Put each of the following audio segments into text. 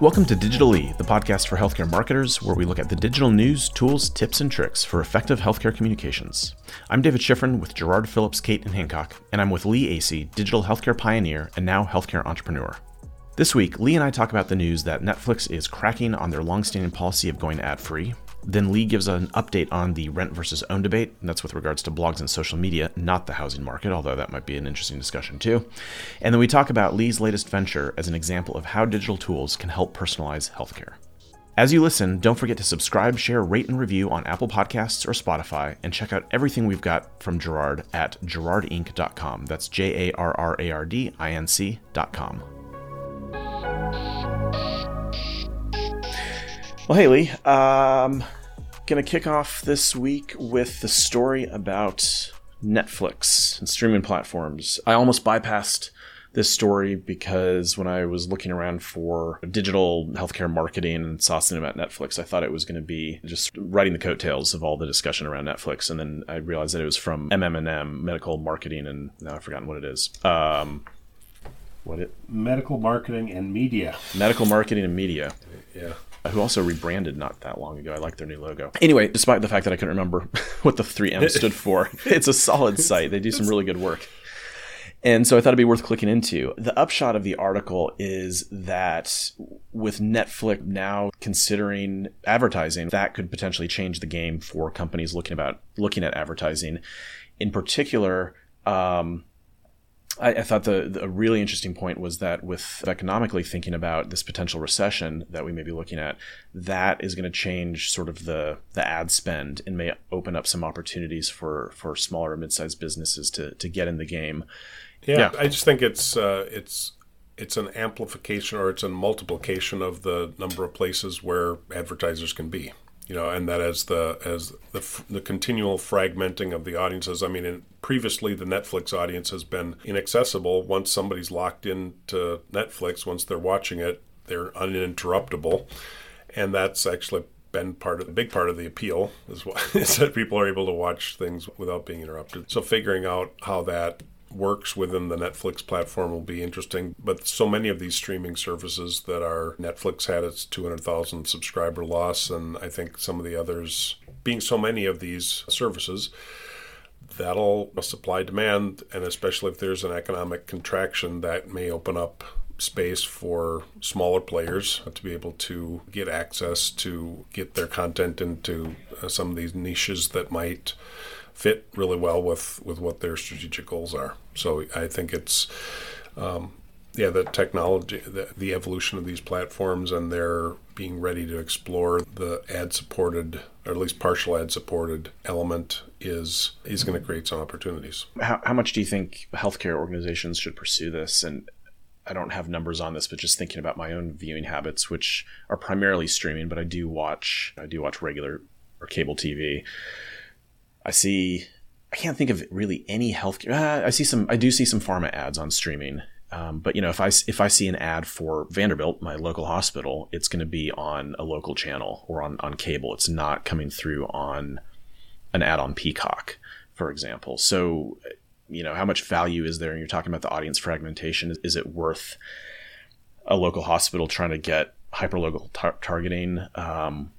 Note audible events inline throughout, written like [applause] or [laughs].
Welcome to Digital E, the podcast for healthcare marketers, where we look at the digital news, tools, tips, and tricks for effective healthcare communications. I'm David Shifrin with Jarrard Phillips, Cate, and Hancock, and I'm with Lee Aase, digital healthcare pioneer and now healthcare entrepreneur. This week, Lee and I talk about the news that Netflix is cracking on their longstanding policy of going ad free, then Lee gives an update on the rent versus own debate, and that's with regards to blogs and social media, not the housing market, although that might be an interesting discussion too. And then we talk about Lee's latest venture as an example of how digital tools can help personalize healthcare. As you listen, don't forget to subscribe, share, rate, and review on Apple Podcasts or Spotify, and check out everything we've got from Jarrard at jarrardinc.com. That's J A R R A R D I N C.com. Well, Haley. Um, gonna kick off this week with the story about Netflix and streaming platforms. I almost bypassed this story because when I was looking around for digital healthcare marketing and saw something about Netflix, I thought it was going to be just writing the coattails of all the discussion around Netflix, and then I realized that it was from MM&M Medical Marketing, and now I've forgotten what it is. Um, what it? Medical Marketing and Media. Medical Marketing and Media. Yeah who also rebranded not that long ago. I like their new logo. Anyway, despite the fact that I couldn't remember [laughs] what the 3M stood for, [laughs] it's a solid site. They do some really good work. And so I thought it'd be worth clicking into. The upshot of the article is that with Netflix now considering advertising, that could potentially change the game for companies looking about looking at advertising. In particular, um, I, I thought the, the, a really interesting point was that with economically thinking about this potential recession that we may be looking at, that is going to change sort of the the ad spend and may open up some opportunities for for smaller mid-sized businesses to to get in the game. Yeah, yeah. I just think it's uh, it's it's an amplification or it's a multiplication of the number of places where advertisers can be you know, and that as the as the the continual fragmenting of the audiences. I mean, in, previously the Netflix audience has been inaccessible. Once somebody's locked into Netflix, once they're watching it, they're uninterruptible, and that's actually been part of the big part of the appeal [laughs] is, that people are able to watch things without being interrupted. So figuring out how that works within the Netflix platform will be interesting. But so many of these streaming services that are Netflix had its 200,000 subscriber loss, and I think some of the others, being so many of these services, that'll supply demand, and especially if there's an economic contraction, that may open up space for smaller players to be able to get access to get their content into uh, some of these niches that might fit really well with with what their strategic goals are. So I think it's um, yeah the technology the, the evolution of these platforms and their being ready to explore the ad supported or at least partial ad supported element is is going to create some opportunities. How, how much do you think healthcare organizations should pursue this and I don't have numbers on this, but just thinking about my own viewing habits, which are primarily streaming, but I do watch I do watch regular or cable TV. I see. I can't think of really any healthcare. Uh, I see some. I do see some pharma ads on streaming. Um, but you know, if I if I see an ad for Vanderbilt, my local hospital, it's going to be on a local channel or on on cable. It's not coming through on an ad on Peacock, for example. So, you know, how much value is there? And you're talking about the audience fragmentation. Is, it worth a local hospital trying to get hyperlocal tar- targeting? Um,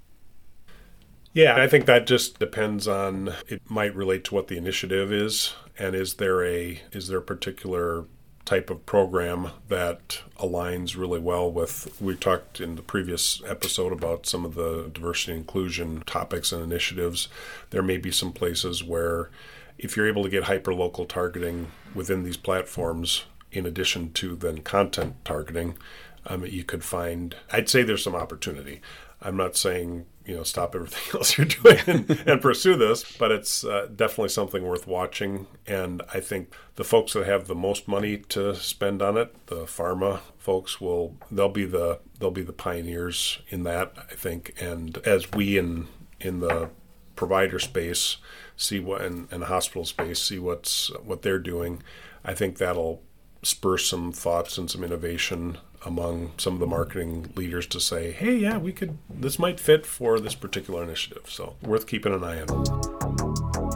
yeah, I think that just depends on it might relate to what the initiative is and is there a is there a particular type of program that aligns really well with we talked in the previous episode about some of the diversity inclusion topics and initiatives. There may be some places where if you're able to get hyper local targeting within these platforms in addition to then content targeting um, you could find i'd say there's some opportunity. I'm not saying you know stop everything [laughs] else you're doing and, and pursue this but it's uh, definitely something worth watching. And i think the folks that have the most money to spend on it the pharma folks will they'll be the they'll be the pioneers in that i think. And as we in in the provider space see what and, and hospital space see what's what they're doing i think that'll spur some thoughts and some innovation among some of the marketing leaders to say, hey, yeah, we could, this might fit for this particular initiative. So worth keeping an eye on.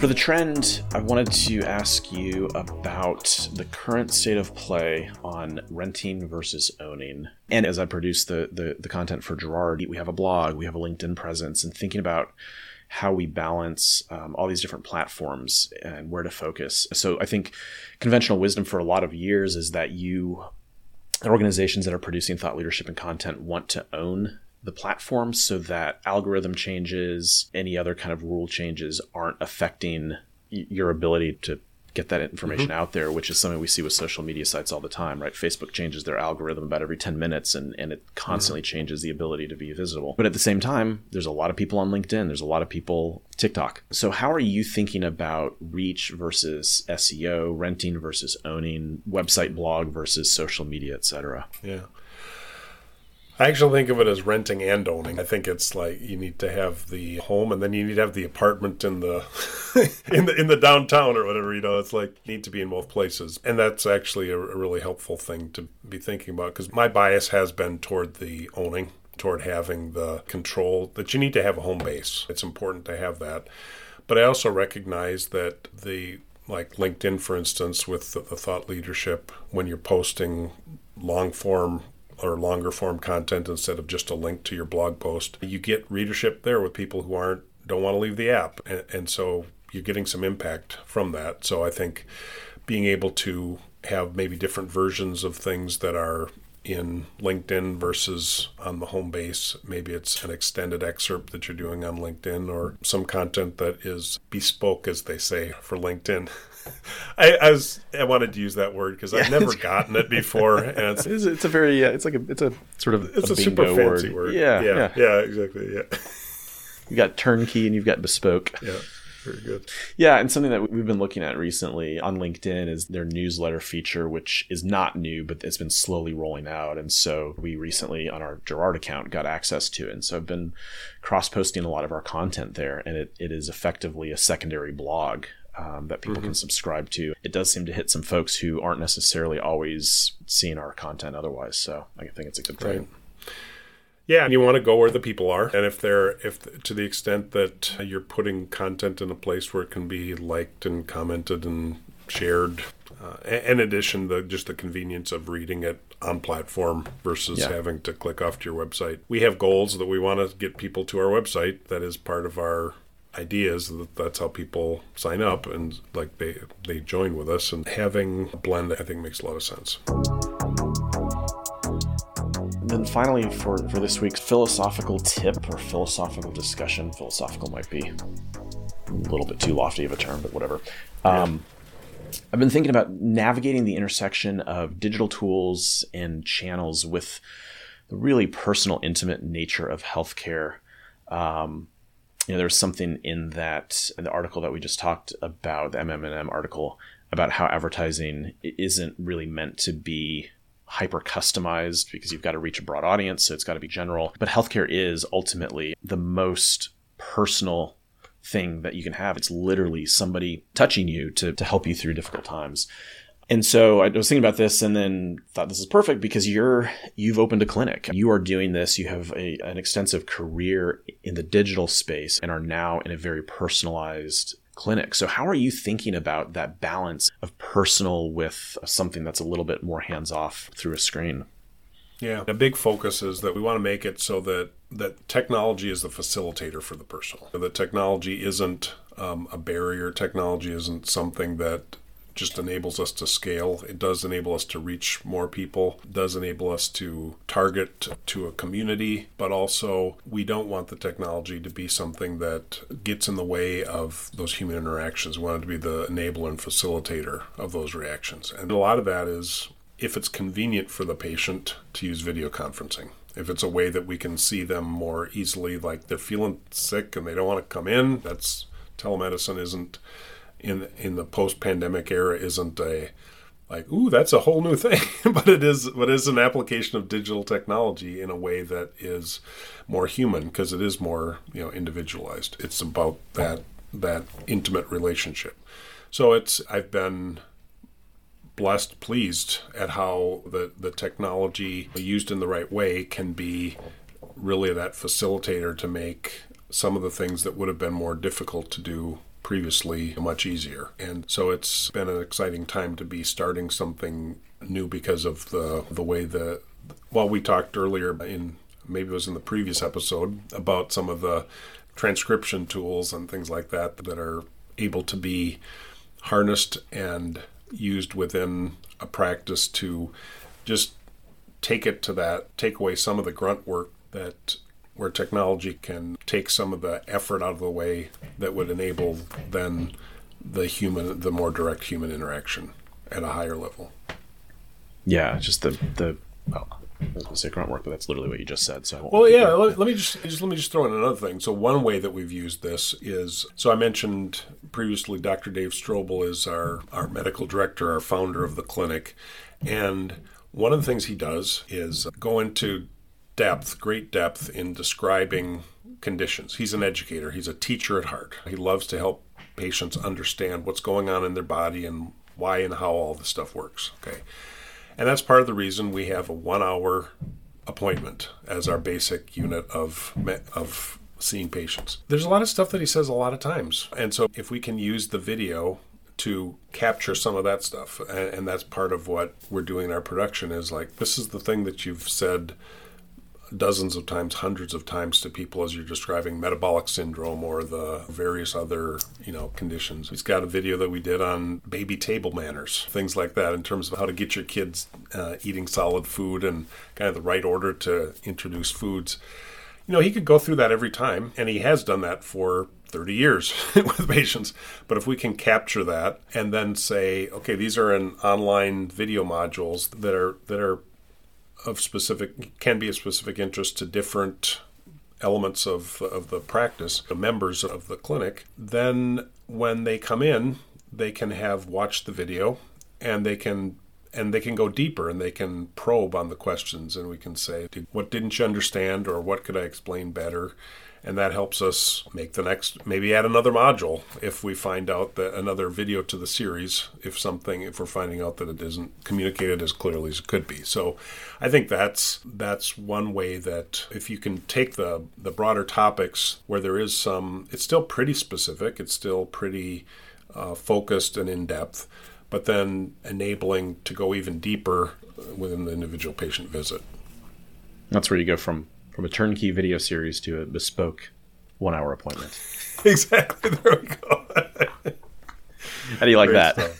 For the trend, I wanted to ask you about the current state of play on renting versus owning. And as I produce the, the, the content for Jarrard, we have a blog, we have a LinkedIn presence, and thinking about how we balance um, all these different platforms and where to focus. So I think conventional wisdom for a lot of years is that you organizations that are producing thought leadership and content want to own the platform so that algorithm changes, any other kind of rule changes aren't affecting your ability to get that information mm-hmm. out there, which is something we see with social media sites all the time, right? Facebook changes their algorithm about every 10 minutes and, and it constantly mm-hmm. changes the ability to be visible. But at the same time, there's a lot of people on LinkedIn, there's a lot of people TikTok. So how are you thinking about reach versus SEO, renting versus owning, website blog versus social media, et cetera? Yeah. I actually think of it as renting and owning. I think it's like you need to have the home and then you need to have the apartment in the [laughs] in the in the downtown or whatever. You know, it's like you need to be in both places, and that's actually a, a really helpful thing to be thinking about because my bias has been toward the owning, toward having the control. That you need to have a home base. It's important to have that, but I also recognize that the like LinkedIn, for instance, with the, the thought leadership, when you're posting long form or longer form content instead of just a link to your blog post. You get readership there with people who aren't don't want to leave the app, and, and so you're getting some impact from that. So I think being able to have maybe different versions of things that are in LinkedIn versus on the home base. Maybe it's an extended excerpt that you're doing on LinkedIn or some content that is bespoke, as they say, for LinkedIn. [laughs] I, I, was I wanted to use that word because yeah. I've never gotten it before, [laughs] and it's, it's, it's a very yeah, it's like a it's a sort of it's a, a super fancy word. word. Yeah, yeah, yeah, yeah, exactly. Yeah, [laughs] you got turnkey and you've got bespoke. Yeah. Very good. Yeah, and something that we've been looking at recently on LinkedIn is their newsletter feature, which is not new, but it's been slowly rolling out. And so we recently, on our Jarrard account, got access to it. And so I've been cross posting a lot of our content there, and it, it is effectively a secondary blog um, that people mm-hmm. can subscribe to. It does seem to hit some folks who aren't necessarily always seeing our content otherwise. So I think it's a good thing. Yeah, and you want to go where the people are, and if they're if to the extent that you're putting content in a place where it can be liked and commented and shared. Uh, in addition, the just the convenience of reading it on platform versus yeah. having to click off to your website. We have goals that we want to get people to our website. That is part of our ideas that that's how people sign up and like they they join with us and having a blend i think makes a lot of sense then finally for for this week's philosophical tip or philosophical discussion philosophical might be a little bit too lofty of a term but whatever. Um, i've been thinking about navigating the intersection of digital tools and channels with the really personal intimate nature of healthcare. Um, you know, there's something in that in the article that we just talked about, the MMM article about how advertising isn't really meant to be hyper customized because you've got to reach a broad audience, so it's got to be general. But healthcare is ultimately the most personal thing that you can have. It's literally somebody touching you to, to help you through difficult times. And so I was thinking about this and then thought this is perfect because you're you've opened a clinic. You are doing this. You have a, an extensive career in the digital space and are now in a very personalized clinic. So how are you thinking about that balance of personal with something that's a little bit more hands off through a screen? Yeah, a big focus is that we want to make it so that that technology is the facilitator for the personal. That technology isn't um, a barrier. Technology isn't something that just enables us to scale. It does enable us to reach more people, does enable us to target to a community, but also we don't want the technology to be something that gets in the way of those human interactions. We want it to be the enabler and facilitator of those reactions. And a lot of that is if it's convenient for the patient to use video conferencing if it's a way that we can see them more easily like they're feeling sick and they don't want to come in that's telemedicine isn't in in the post pandemic era isn't a like ooh that's a whole new thing. [laughs] But it is but it is an application of digital technology in a way that is more human because it is more you know individualized. It's about that that intimate relationship. So it's i've been blessed pleased at how the the technology used in the right way can be really that facilitator to make some of the things that would have been more difficult to do previously much easier. And so it's been an exciting time to be starting something new because of the the way the well we talked earlier in maybe it was in the previous episode about some of the transcription tools and things like that that are able to be harnessed and used within a practice to just take it to that take away some of the grunt work that where technology can take some of the effort out of the way that would enable then the human the more direct human interaction at a higher level yeah just the the well, I was going to say grunt work, but that's literally what you just said. So well, yeah. Let, let, me just, just let me just throw in another thing. So one way that we've used this is so I mentioned previously, Dr. Dave Strobel is our our medical director, our founder of the clinic, and one of the things he does is go into depth, great depth in describing conditions. He's an educator. He's a teacher at heart. He loves to help patients understand what's going on in their body and why and how all this stuff works. Okay. And that's part of the reason we have a one hour appointment as our basic unit of, of seeing patients. There's a lot of stuff that he says a lot of times. And so if we can use the video to capture some of that stuff, and, and that's part of what we're doing in our production is like, this is the thing that you've said dozens of times, hundreds of times to people as you're describing metabolic syndrome or the various other, you know, conditions. He's got a video that we did on baby table manners, things like that, in terms of how to get your kids uh, eating solid food and kind of the right order to introduce foods. You know, he could go through that every time, and he has done that for 30 years [laughs] with patients. But if we can capture that and then say, okay, these are in online video modules that are that are of specific can be of specific interest to different elements of of the practice, the members of the clinic, then when they come in, they can have watched the video and they can and they can go deeper and they can probe on the questions and we can say what didn't you understand or what could I explain better and that helps us make the next maybe add another module if we find out that another video to the series if something if we're finding out that it isn't communicated as clearly as it could be. So i think that's that's one way that if you can take the the broader topics where there is some it's still pretty specific it's still pretty uh, focused and in depth but then enabling to go even deeper within the individual patient visit. That's where you go from from a turnkey video series to a bespoke one hour appointment. [laughs] exactly. There we go. How do you like Great that?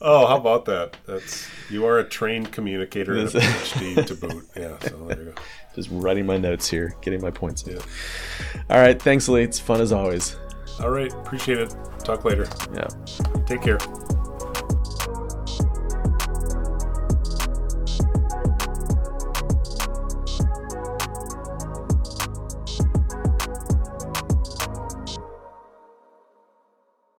oh, how about that? That's you are a trained communicator and a [laughs] PhD to boot. Yeah, so there you go. Just writing my notes here, getting my points in. Yeah. All right, thanks, Lee. It's fun as always. All right, appreciate it. Talk later. Yeah. Take care.